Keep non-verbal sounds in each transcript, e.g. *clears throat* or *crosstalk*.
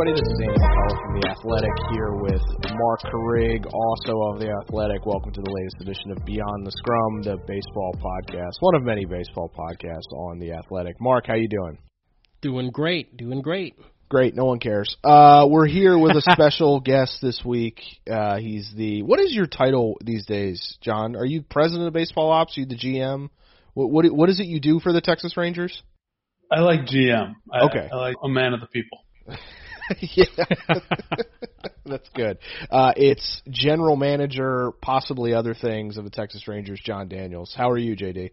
going, everybody? This is Andy McCullough from The Athletic here with Marc Carig, also of The Athletic. Welcome to the latest edition of Beyond the Scrum, the baseball podcast, one of many baseball podcasts on The Athletic. Mark, how you doing? Doing great, doing great. Great, no one cares. Uh, we're here with a special *laughs* guest this week. Uh, he's the what is your title these days, Jon? Are you president of baseball ops? Are you the GM? What what, what is it you do for the Texas Rangers? I like GM. I, Okay. I like a man of the people. *laughs* *laughs* yeah, that's good. Uh, it's general manager, possibly other things of the Texas Rangers, Jon Daniels. How are you, JD?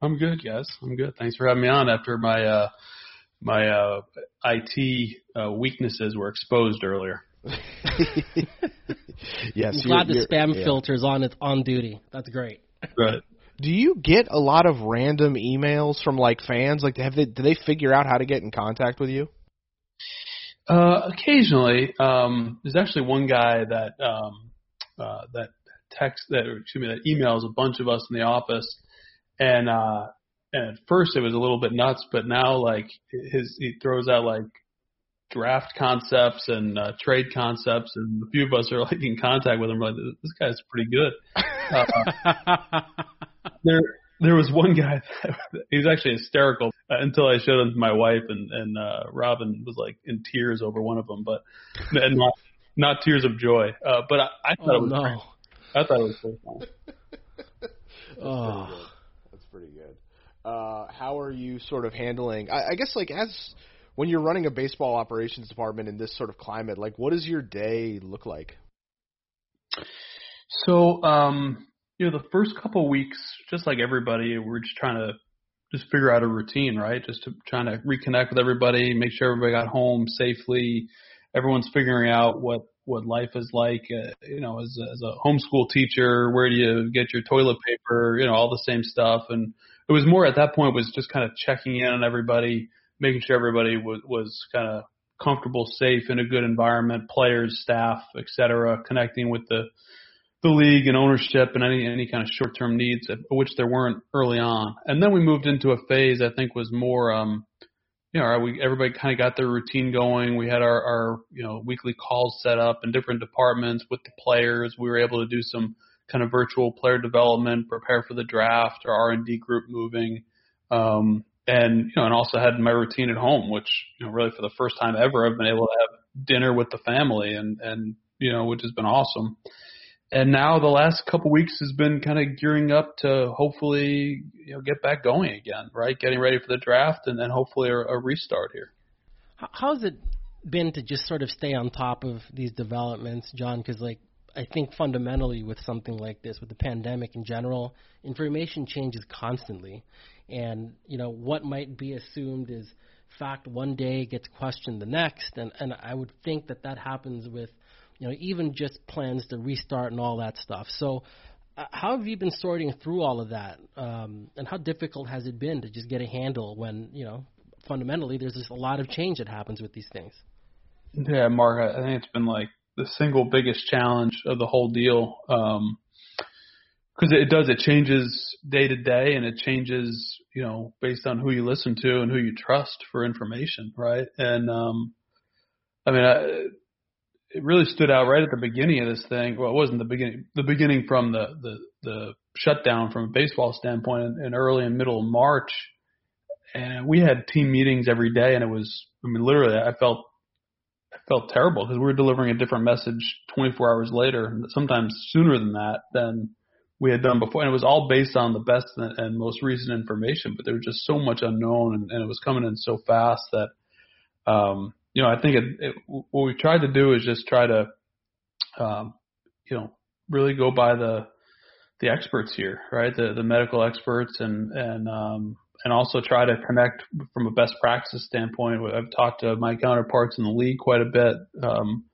I'm good, guys. I'm good. Thanks for having me on after my uh, my uh, IT uh, weaknesses were exposed earlier. *laughs* yes, I'm glad you're- the spam you're- yeah. filter's on its on duty. That's great. Right. Do you get a lot of random emails from like fans? Like, have they do they figure out how to get in contact with you? Uh, occasionally, um, there's actually one guy that um, uh, that text that or excuse me that emails a bunch of us in the office, and uh, and at first it was a little bit nuts, but now like his he throws out like draft concepts and uh, trade concepts, and a few of us are like in contact with him. We're like this guy's pretty good. *laughs* Uh, there there was one guy that, *laughs* he was actually hysterical uh, until I showed him to my wife and and uh Robin was like in tears over one of them but and not not tears of joy uh but I, I thought Oh it was no. great. I thought it was so fun. *laughs* Oh. That's pretty good. Uh, how are you sort of handling? I, I guess like as when you're running a baseball operations department in this sort of climate, like what does your day look like? So, um, you know, the first couple weeks, just like everybody, we're just trying to just figure out a routine, right? Just to trying to reconnect with everybody, make sure everybody got home safely. Everyone's figuring out what what life is like, uh, you know, as as a homeschool teacher. Where do you get your toilet paper? You know, all the same stuff. And it was more at that point was just kind of checking in on everybody, making sure everybody was was kind of comfortable, safe, in a good environment, players, staff, et cetera, connecting with the the league and ownership and any any kind of short term needs, which there weren't early on. And then we moved into a phase I think was more, um, you know, we everybody kind of got their routine going. We had our our you know weekly calls set up in different departments with the players. We were able to do some kind of virtual player development, prepare for the draft, our R and D group moving. Um, and you know, and also had my routine at home, which you know, really for the first time ever, I've been able to have dinner with the family, and and you know, which has been awesome and now the last couple weeks has been kind of gearing up to hopefully you know get back going again, right? Getting ready for the draft and then hopefully a, a restart here. How's it been to just sort of stay on top of these developments, Jon? Because like I think fundamentally with something like this, with the pandemic in general, information changes constantly, and you know what might be assumed is fact one day gets questioned the next, and and I would think that that happens with you know even just plans to restart and all that stuff. So. Uh, how have you been sorting through all of that, um, and how difficult has it been to just get a handle when you know fundamentally there's just a lot of change that happens with these things. Yeah, Mark, I think it's been like the single biggest challenge of the whole deal. Um, because it does, it changes day to day and it changes, you know, based on who you listen to and who you trust for information, right? And, um, I mean, I, it really stood out right at the beginning of this thing. Well, it wasn't the beginning, the beginning from the, the, the shutdown from a baseball standpoint in, in early and middle March. And we had team meetings every day and it was, I mean, literally I felt, I felt terrible because we were delivering a different message 24 hours later, sometimes sooner than that than we had done before. And it was all based on the best and, and most recent information, but there was just so much unknown and, and it was coming in so fast that, um, you know, I think it, it, what we tried to do is just try to, um, you know, really go by the, the experts here, right? The, the medical experts and, and, um, and also try to connect from a best practice standpoint. I've talked to my counterparts in the league quite a bit. Um,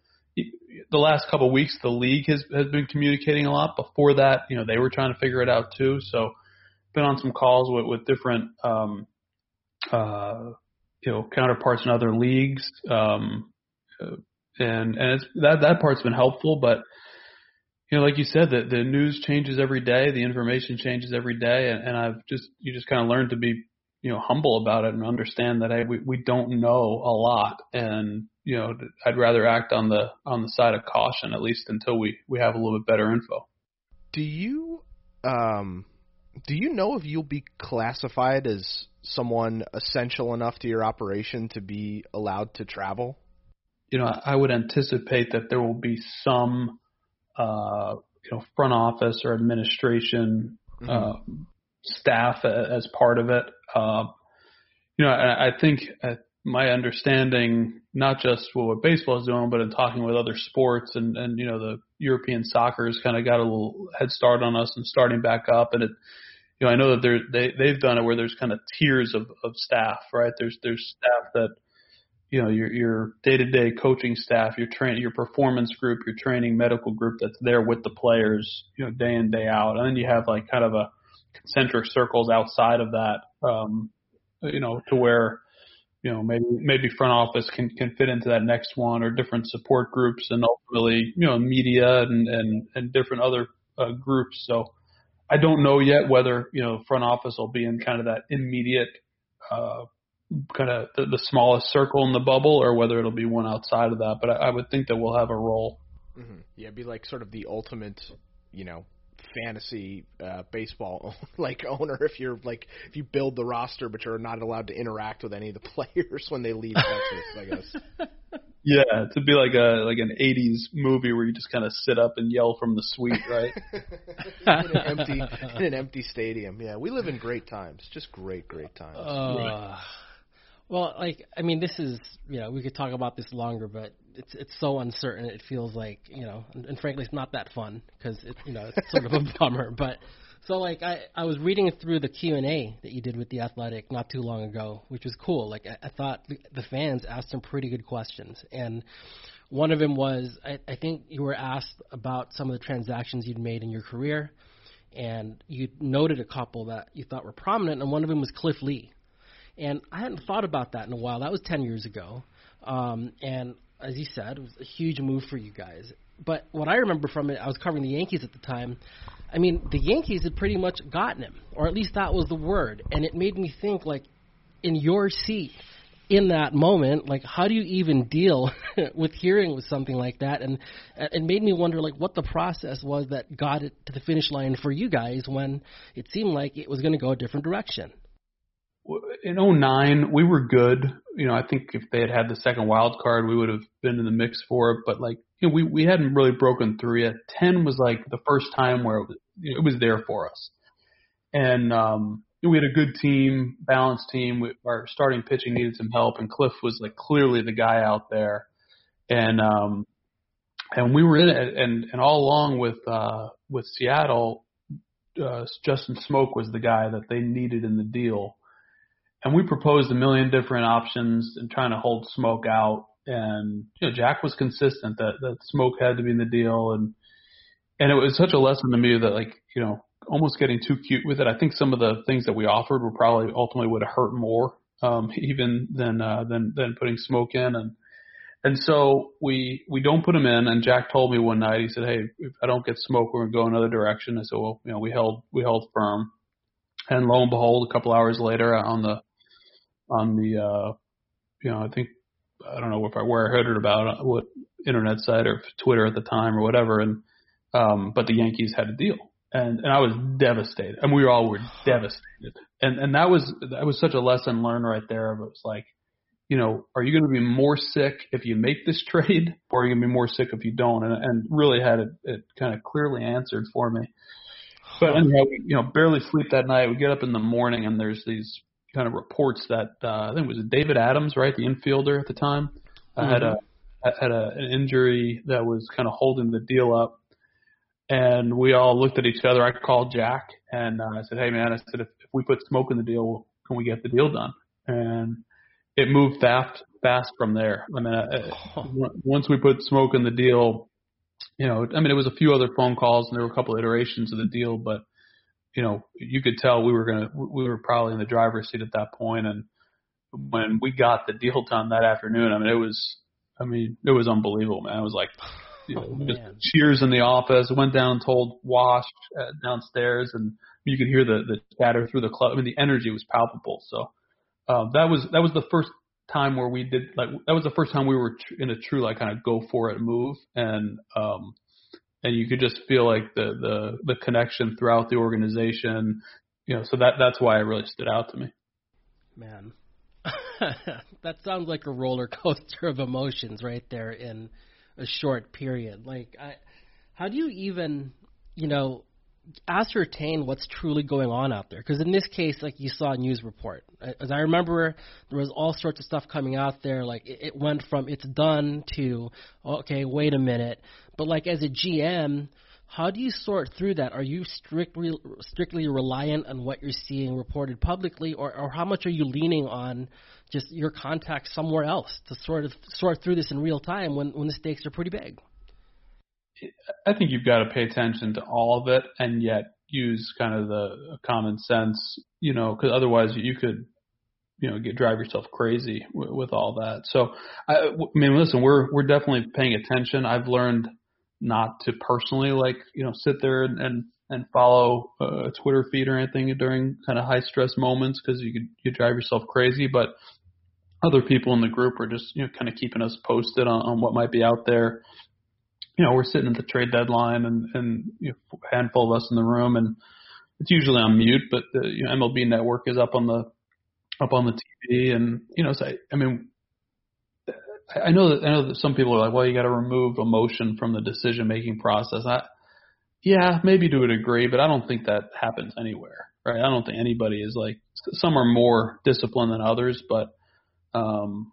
the last couple of weeks, the league has has been communicating a lot. Before that, you know, they were trying to figure it out too. So, been on some calls with with different, um, uh, you know, counterparts in other leagues. Um, uh, and and that that part's been helpful, but you know, like you said, the the news changes every day, the information changes every day, and, and I've just you just kind of learned to be you know humble about it and understand that hey, we we don't know a lot, and you know, I'd rather act on the on the side of caution at least until we we have a little bit better info. Do you um do you know if you'll be classified as someone essential enough to your operation to be allowed to travel? You know, I would anticipate that there will be some uh, you know front office or administration mm-hmm. uh, staff as part of it. Uh, you know, I, I think uh, my understanding, not just what baseball is doing, but in talking with other sports and and you know the European soccer has kind of got a little head start on us and starting back up, and it. You know, I know that they're, they they've done it where there's kind of tiers of, of staff, right? There's there's staff that you know your your day-to-day coaching staff, your train your performance group, your training medical group that's there with the players, you know, day in day out, and then you have like kind of a concentric circles outside of that, um, you know, to where you know maybe maybe front office can can fit into that next one or different support groups and ultimately you know media and and and different other uh, groups. So I don't know yet whether you know front office will be in kind of that immediate. Uh, kind of the, the smallest circle in the bubble, or whether it'll be one outside of that. But I, I would think that we'll have a role. Mm-hmm. Yeah, be like sort of the ultimate, you know, fantasy uh, baseball *laughs* like owner if you're like if you build the roster but you're not allowed to interact with any of the *laughs* players when they leave Texas, I guess. *laughs* Yeah, to be like a like an '80s movie where you just kind of sit up and yell from the suite, right? *laughs* in an empty in an empty stadium. Yeah, we live in great times, just great, great times. Uh, right. Well, like I mean, this is you know we could talk about this longer, but it's it's so uncertain. It feels like you know, and, and frankly, it's not that fun because it you know it's sort of a *laughs* bummer. But so like I I was reading through the Q and A that you did with the Athletic not too long ago, which was cool. Like I, I thought the, fans asked some pretty good questions, and one of them was I, I think you were asked about some of the transactions you'd made in your career, and you noted a couple that you thought were prominent, and one of them was Cliff Lee and I hadn't thought about that in a while. That was 10 years ago. Um, and as you said, it was a huge move for you guys. But what I remember from it, I was covering the Yankees at the time. I mean, the Yankees had pretty much gotten him, or at least that was the word. And it made me think, like, in your seat, in that moment, like, how do you even deal *laughs* with hearing with something like that? And it made me wonder, like, what the process was that got it to the finish line for you guys when it seemed like it was going to go a different direction in 09, we were good. You know, I think if they had had the second wild card, we would have been in the mix for it. But like, you know, we we hadn't really broken through yet. 10 was like the first time where it was, it was there for us, and um, we had a good team, balanced team. We, our starting pitching needed some help, and Cliff was like clearly the guy out there, and um, and we were in it. And and all along with uh, with Seattle, uh, Justin Smoak was the guy that they needed in the deal and we proposed a million different options and trying to hold Smoak out. And you know, Jack was consistent that that Smoak had to be in the deal, and and it was such a lesson to me that like you know almost getting too cute with it. I think some of the things that we offered were probably ultimately would have hurt more um, *laughs* even than uh, than than putting Smoak in and. And so we we don't put them in. And Jack told me one night, he said, "Hey, if I don't get Smoak, we're gonna go another direction." I said, "Well, you know, we held we held firm." And lo and behold, a couple hours later, on the on the, uh, you know, I think, I don't know if I where I heard it about what internet site or Twitter at the time or whatever. And, um, but the Yankees had a deal and, and I was devastated and we all were devastated. And, and that was, that was such a lesson learned right there. Of it was like, you know, are you going to be more sick if you make this *laughs* trade or are you going to be more sick if you don't? And, and really had it, it kind of clearly answered for me. But anyhow, we, you know, barely sleep that night. We get up in the morning and there's these kind of reports that uh, I think it was David Adams, right, the infielder at the time, uh, mm-hmm. had a had a, an injury that was kind of holding the deal up. And we all looked at each other. I called Jack and uh, I said, "Hey man," I said, if, if we put Smoak in the deal, can we get the deal done?" And it moved fast fast from there. I mean, uh, oh. once we put Smoak in the deal, you know, I mean, it was a few other phone calls and there were a couple of iterations of the deal, but you know, you could tell we were gonna we were probably in the driver's seat at that point. And when we got the deal done that afternoon, I mean, it was I mean, it was unbelievable, man. It was like you know, *sighs* oh, just cheers in the office. Went down and told Wash uh, downstairs, and you could hear the the chatter through the club. I mean, the energy was palpable. So um, that was that was the first time where we did like that was the first time we were tr- in a true like kind of go for it move, and um, and you could just feel like the the the connection throughout the organization. You know, so that that's why it really stood out to me. Man, *laughs* that sounds like a roller *laughs* coaster of emotions right there in a short period. Like, I, how do you even, you know, ascertain what's truly going on out there? Because in this case, like you saw a news report, as I remember, there was all sorts of stuff coming out there. Like it, it went from it's done to okay, wait a minute. But like as a GM, how do you sort through that? Are you strictly strictly reliant on what you're seeing reported publicly, or, or how much are you leaning on just your contacts somewhere else to sort of sort through this in real time when when the stakes are pretty big? I think you've got to pay attention to all of it, and yet use kind of the common sense, you know, because otherwise you could you know get drive yourself crazy with, with all that. So I, I mean, listen, we're we're definitely paying attention. I've learned not to personally like you know sit there and and, and follow a Twitter feed or anything during kind of high stress moments because you could you drive yourself crazy. But other people in the group are just you know kind of keeping us posted on, on what might be out there. You know, we're sitting at the trade deadline and and you know, a handful of us in the room and it's usually on mute, but the you know, MLB Network is up on the up on the TV, and you know, so I, I mean, I know that I know that some people are like, well, you got to remove emotion from the decision making process. I, yeah, maybe to a degree, but I don't think that happens anywhere, right? I don't think anybody is like. Some are more disciplined than others, but um,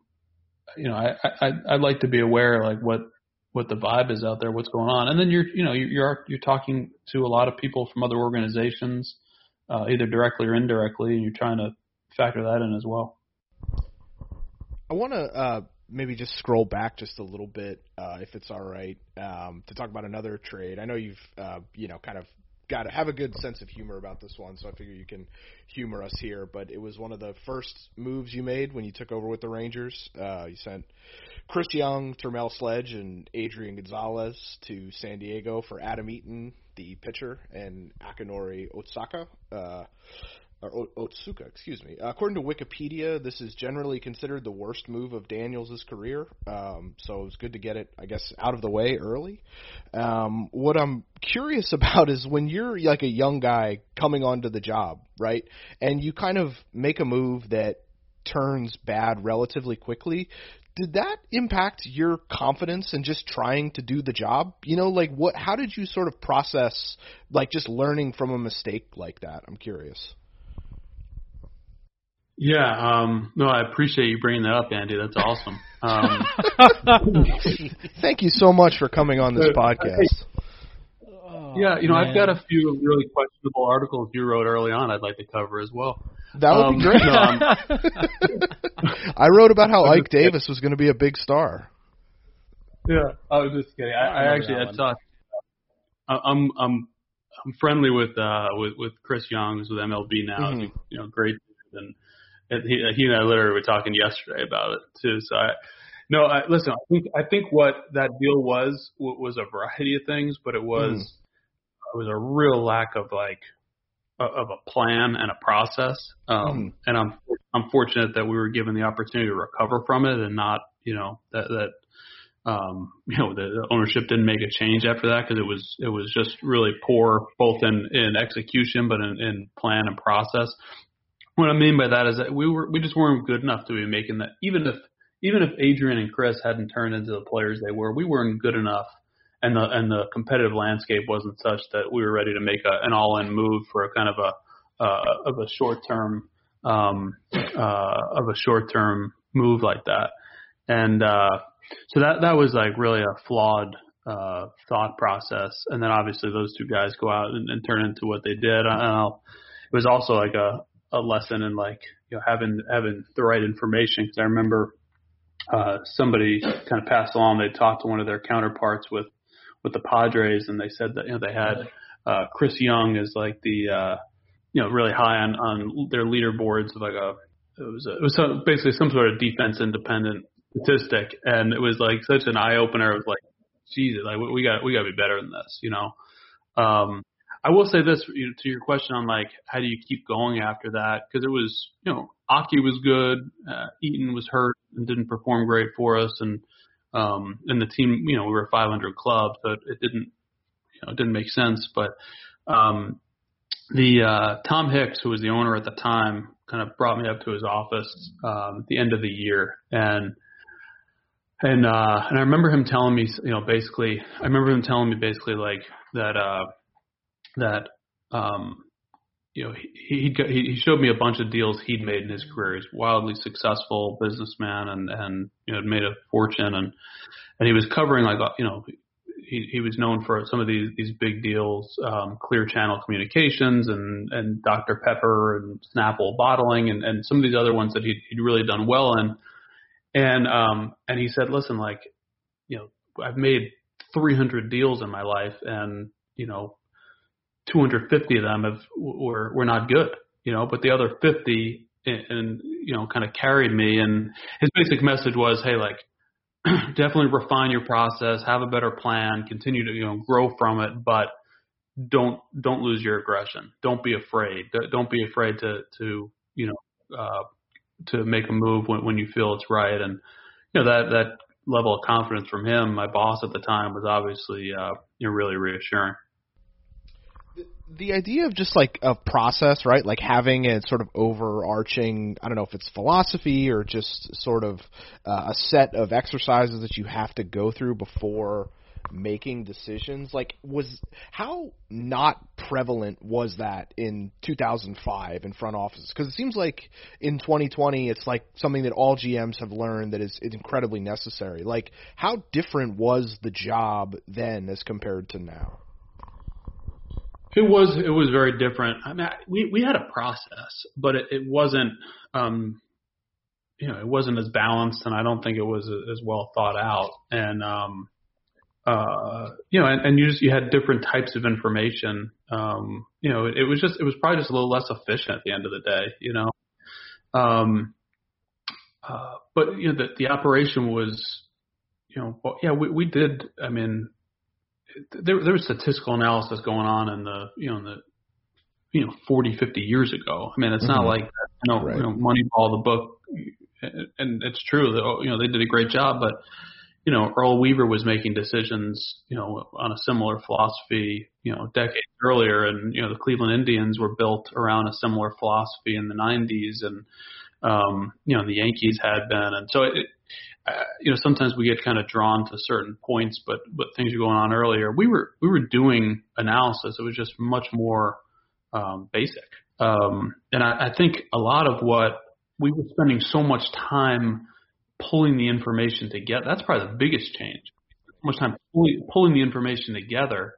you know, I, I I'd like to be aware like what what the vibe is out there, what's going on, and then you're you know you're you're talking to a lot of people from other organizations, uh, either directly or indirectly, and you're trying to factor that in as well. I want to uh, maybe just scroll back just a little bit, uh, if it's all right, um, to talk about another trade. I know you've, uh, you know, kind of got to have a good sense of humor about this one, so I figure you can humor us here. But it was one of the first moves you made when you took over with the Rangers. Uh, you sent Chris Young, Terrmel Sledge, and Adrian Gonzalez to San Diego for Adam Eaton, the pitcher, and Akinori Otsaka. Uh, or Otsuka, excuse me. According to Wikipedia, this is generally considered the worst move of Daniels' career. Um, so it was good to get it, I guess, out of the way early. Um, what I'm curious *laughs* about is when you're like a young guy coming onto the job, right, and you kind of make a move that turns bad relatively quickly. Did that impact your confidence in just trying to do the job? You know, like what? How did you sort of process, like just learning from a mistake like that? I'm curious. Yeah, um, no, I appreciate you bringing that up, Andy. That's awesome. Um, *laughs* Thank you so much for coming on this podcast. yeah, you know, man. I've got a few really questionable articles you wrote early on. I'd like to cover as well. That would um, be great. No, *laughs* I wrote about how Ike Davis was going to be a big star. Yeah, I was just kidding. I, I, I actually I thought I'm I'm I'm friendly with uh with with Chris Young, who's with MLB now. Mm-hmm. You know, great and he, he and I literally were talking yesterday about it too. So I, no, I, listen, I think I think what that deal was was a variety of things, but it was mm. it was a real lack of like of a plan and a process. Um, mm. And I'm I'm fortunate that we were given the opportunity to recover from it and not you know that that um, *laughs* you know the, the ownership didn't make a change after that because it was it was just really poor both in in execution but in, in plan and process. What I mean by that is that we were we just weren't good enough to be making that. Even if even if Adrian and Chris hadn't turned into the players they were, we weren't good enough, and the and the competitive landscape wasn't such that we were ready to make a, an all-in move for a kind of a uh, of a short-term um, uh, of a short-term move like that. And uh, so that that was like really a flawed uh, thought process. And then obviously those two guys go out and, and turn into what they did. I, I it was also like a a lesson in like you know having having the right information because I remember uh, somebody kind of passed along they talked to one of their counterparts with with the Padres and they said that you know they had uh, Chris Young is like the uh, you know really high on on their leaderboards of like a it was a, it was some, basically some sort of defense independent statistic and it was like such an eye opener. It was like Jesus, like we got we got to be better than this, you know. Um, I will say this you know, to your question on like how do you keep going after that because it was you know Aki was good, uh, Eaton was hurt and didn't perform great for us. And um, and the team, you know, we were a 500 club, so it, it didn't, you know, it didn't make sense. But um, the uh, Tom Hicks, who was the owner at the time, kind of brought me up to his office um, at the end of the year, and and uh, and I remember him telling me, you know, basically, I remember him telling me basically like that uh, that um, you know he he he showed me a bunch of deals he'd made in his career. He's wildly successful businessman and and you know made a fortune and and he was covering like you know he he was known for some of these these big deals, um, Clear Channel Communications and and Dr Pepper and Snapple Bottling and and some of these other ones that he'd, he'd really done well in. And um and he said, listen, like you know I've made 300 deals in my life and you know 250 of them have were were not good, you know, but the other 50 and, and you know kind of carried me. And his basic message was, hey, like *clears throat* definitely refine your process, have a better plan, continue to you know grow from it, but don't don't lose your aggression. Don't be afraid. Don't be afraid to to you know uh, to make a move when when you feel it's right. And you know that that level of confidence from him, my boss at the time, was obviously uh, you know really reassuring the idea of just like a process, right? Like having a sort of overarching, I don't know if it's philosophy or just sort of uh, a set of exercises that you have to go through before making decisions like was how not prevalent was that in 2005 in front offices? Because it seems like in 2020 it's like something that all GMs have learned that is, is incredibly necessary. Like how different was the job then as compared to now it was it was very different. I mean, we we had a process, but it, it wasn't um, you know it wasn't as balanced, and I don't think it was as well thought out. And um, uh, you know, and, and you just you had different types of information. Um, you know, it, it was just it was probably just a little less efficient at the end of the day. You know, um, uh, but you know the the operation was, you know, well, yeah, we we did. I mean, there there was statistical analysis going on in the you know in the you know 40 50 years ago i mean it's mm-hmm. not like you know, right. you know moneyball the book and it's true that you know they did a great job but you know earl weaver was making decisions you know on a similar philosophy you know decades earlier and you know the cleveland indians were built around a similar philosophy in the 90s and um you know the yankees had been and so it uh, you know, sometimes we get kind of drawn to certain points, but but things are going on earlier. We were we were doing analysis. It was just much more um, basic, um, and I, I think a lot of what we were spending so much time pulling the information together. That's probably the biggest change. So much time pulling, pulling the information together.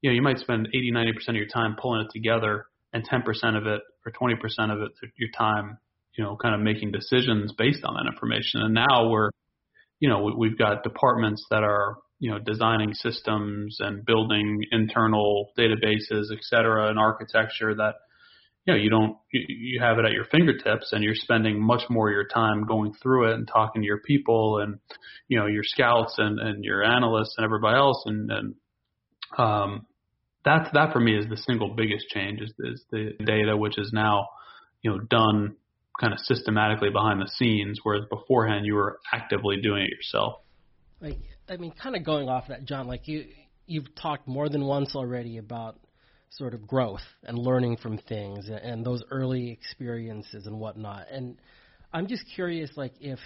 You know, you might spend 80, 90 percent of your time pulling it together, and 10 percent of it or 20 percent of it your time, you know, kind of making decisions based on that information. And now we're you know, we've got departments that are, you know, designing systems and building internal databases, et cetera, and architecture that, you know, you don't, you, have it at your fingertips and you're spending much more of your time going through it and talking to your people and, you know, your scouts and, and your analysts and everybody else. And, and, um, that's, that for me is the single biggest change is, is the data, which is now, you know, done kind of systematically behind the scenes, whereas beforehand you were actively doing it yourself. Like, I mean, kind of going off that, Jon. Like you, you've talked more than once already about sort of growth and learning from things and, and those early experiences and whatnot. And I'm just curious, like if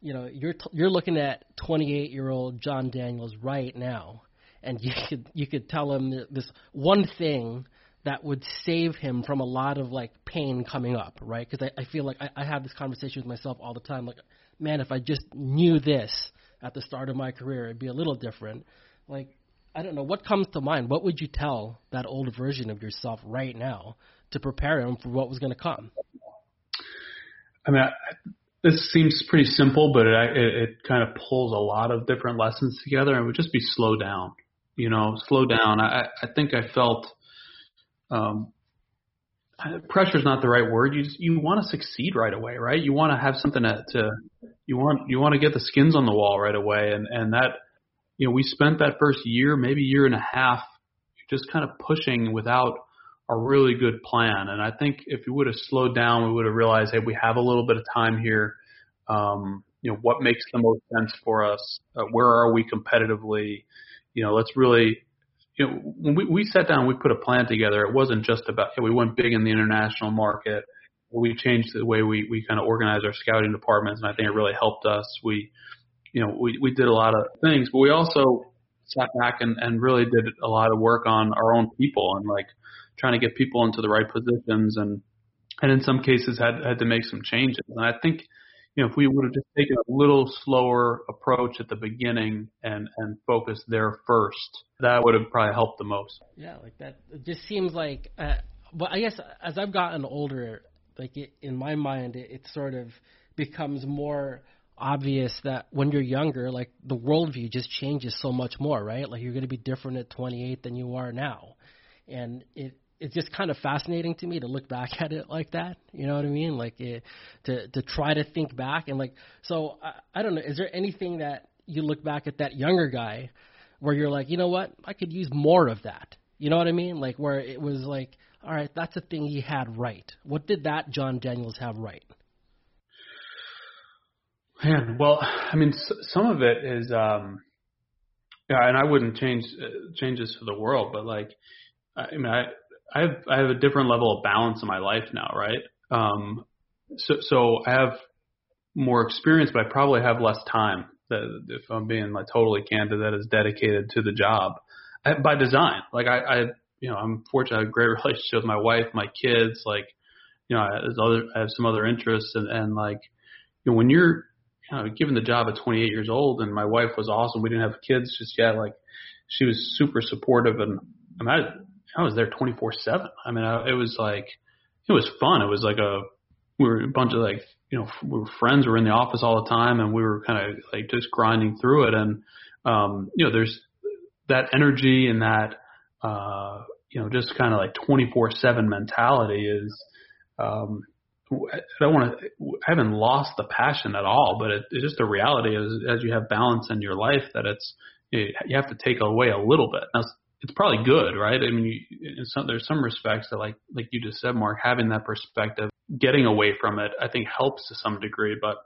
you know you're t- you're looking at 28 year old Jon Daniels right now, and you could you could tell him this one thing that would save him from a lot of like pain coming up, right? Because I, I feel like I, I have this conversation with myself all the time. Like, man, if I just knew this at the start of my career, it'd be a little different. Like, I don't know what comes to mind. What would you tell that old version of yourself right now to prepare him for what was going to come? I mean, I, this seems pretty simple, but it, it, it kind of pulls a lot of different lessons together, and would just be slow down. You know, slow down. I, I think I felt um, pressure is not the right word. You just, you want to succeed right away, right? You want to have something to, to you want you want to get the skins on the wall right away, and and that you know we spent that first year, maybe year and a half, just kind of pushing without a really good plan. And I think if we would have slowed down, we would have realized, hey, we have a little bit of time here. Um, you know, what makes the most sense for us? Uh, where are we competitively? You know, let's really, you know, when we, we sat down, we put a plan together. It wasn't just about, hey, we went big in the international market. We changed the way we, we kind of organize our scouting departments, and I think it really helped us. We, you know, we, we did a lot of things, but we also sat back and, and really did a lot of work on our own people and like trying to get people into the right positions and, and in some cases had, had to make some changes. And I think, you know, if we would have just taken a little slower approach at the beginning and and focused there first, that would have probably helped the most. Yeah, like that. It just seems like, uh, but I guess as I've gotten older, like it, in my mind, it, it sort of becomes more obvious that when you're younger, like the worldview just changes so much more, right? Like you're going to be different at 28 than you are now, and it it's just kind of fascinating to me to look back *laughs* at it like that. You know what I mean? Like it, to to try to think back and like so I, I don't know. Is there anything that you look back at that younger guy where you're like, you know what, I could use more of that. You know what I mean? Like where it was like, all right, that's a thing he had right. What did that Jon Daniels have right? Man, well, I mean, some of it is, um, yeah, and I wouldn't change uh, changes for the world, but like, I mean, I I have I have a different level of balance in my life now, right? Um, so so I have more experience, but I probably have less time. That if I'm being like totally candid, that is dedicated to the job I, by design. Like I, I, you know, I'm fortunate. I have a great *laughs* relationship with my wife, my kids. Like, you know, I, other, I have some other interests, and and like, you know, when you're you know, given the job at 28 years old, and my wife was awesome. We didn't have kids just yet. Like, she was super supportive, and I mean, I, was there 24 seven. I mean, I, it was like, it was fun. It was like a, we were a bunch of like, you know, we were friends. We were in the office all the time and we were kind of like just grinding through it. And, um, you know, there's that energy and that, uh, you know, just kind of like 24 seven mentality is, um, I don't want to. I haven't lost the passion at all, but it, it's just the reality is as you have balance in your life that it's you have to take away a little bit. Now, it's probably good, right? I mean, you, some, there's some respects that, like like you just said, Mark, having that perspective, getting away from it, I think helps to some degree. But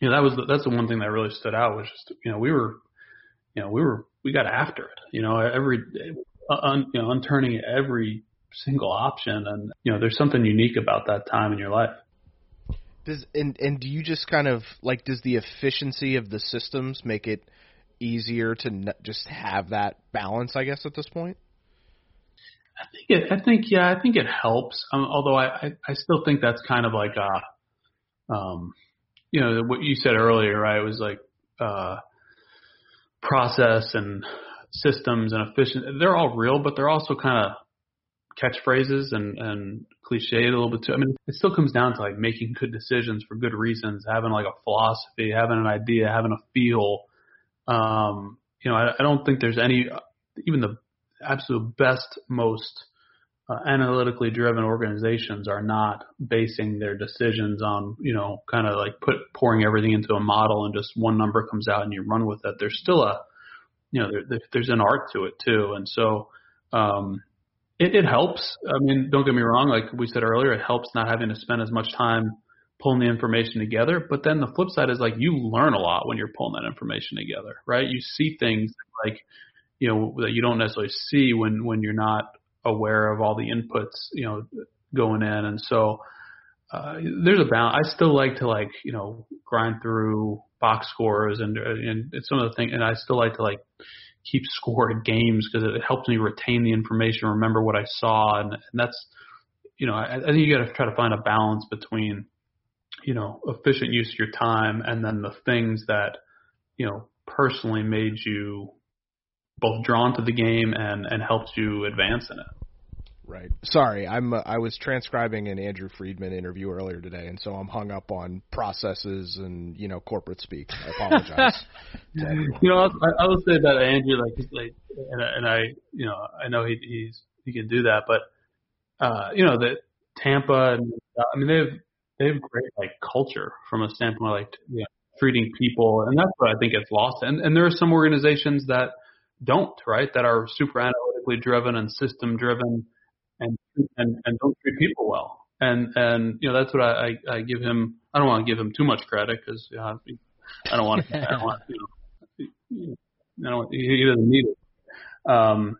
you know, that was the, that's the one thing that really stood out was just you know we were, you know, we were we got after it. You know, every uh, un, you know unturning every single option, and you know, there's something unique about that time in your life. Does and and do you just kind of like does the efficiency of the systems make it easier to n- just have that balance, I guess, at this point? I think it. I think yeah. I think it helps. Um, although I, I I still think that's kind of like a, um, you know, what you said earlier, right? It was like uh, process and systems and efficient. They're all real, but they're also kind of catchphrases and and cliched a little bit too. I mean, it still comes down to like making good decisions for good reasons, having like a philosophy, having an idea, having a feel, um, you know, I, I don't think there's any, even the absolute best, most uh, analytically driven organizations are not basing their decisions on, you know, kind of like put pouring everything into a model and just one number comes out and you run with it. There's still a, you know, there, there's an art to it too, and so um, it, it helps. I mean, don't get me wrong. Like we said earlier, it helps not having to spend as much time pulling the information together. But then the flip side is like you learn a lot when you're pulling that information together, right? You see things like, you know, that you don't necessarily see when, when you're not aware of all the inputs, you know, going in. And so, uh, there's a balance. I still like to like, you know, grind through box scores and, and some of the things, and I still like to like keep score at games because it helps me retain the information, remember what I saw. And, and that's, you know, I, I think you got to try to find a balance between, you know, efficient use of your time and then the things that, you know, personally made you both drawn to the game and, and helped you advance in it. Right. Sorry, I'm uh, I was transcribing an Andrew Friedman interview earlier today, and so I'm hung up on processes and you know corporate speak. I apologize. *laughs* you know, I, I will say about Andrew, like, he's like, and, and I, you know, I know he he's he can do that, but uh, you know, that Tampa and I mean they've they have great like culture from a standpoint of like you know, treating people, and that's what I think gets lost. And and there are some organizations that don't right that are super analytically driven and system driven, and and and don't treat people well. And and you know that's what I I, I give him. I don't want to give him too much credit because you know, I don't want. to. I don't want. You know, I don't. He, he doesn't need it. Um,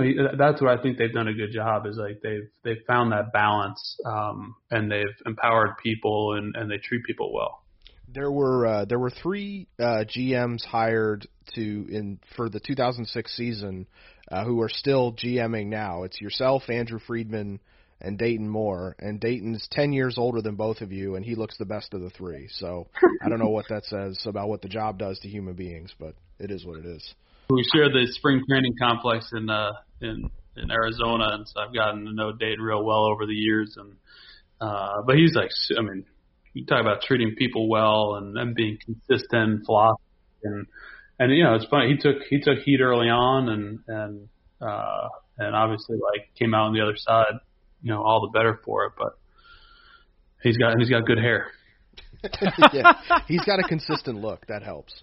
you know, that's what I think they've done a good job. Is like they've they've found that balance, um, and they've empowered people, and and they treat people well. There were uh, there were three uh, GMs hired to in for the 2006 season uh, who are still GMing now. It's yourself, Andrew Friedman, and Dayton Moore. And Dayton's 10 years older than both of you, and he looks the best of the three. So I don't know what that says about what the job does to human beings, but it is what it is. We share the spring training complex in uh, in in Arizona, and so I've gotten to know Dayton real well over the years. And uh, but he's like, I mean you talk about treating people well and, and being consistent philosophy and and you know it's funny he took he took heat early on and and uh and obviously like came out on the other side you know all the better for it but he's got he's got good hair *laughs* yeah he's got a consistent look that helps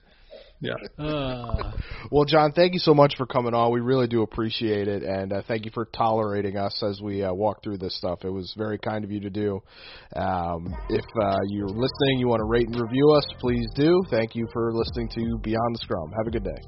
yeah. Uh, well, Jon, thank you so much for coming on. We really do appreciate it, and uh, thank you for tolerating us as we uh, walk through this stuff. It was very kind of you to do. Um, if uh, you're listening, you want to rate and review us, please do. Thank you for listening to Beyond the Scrum. Have a good day.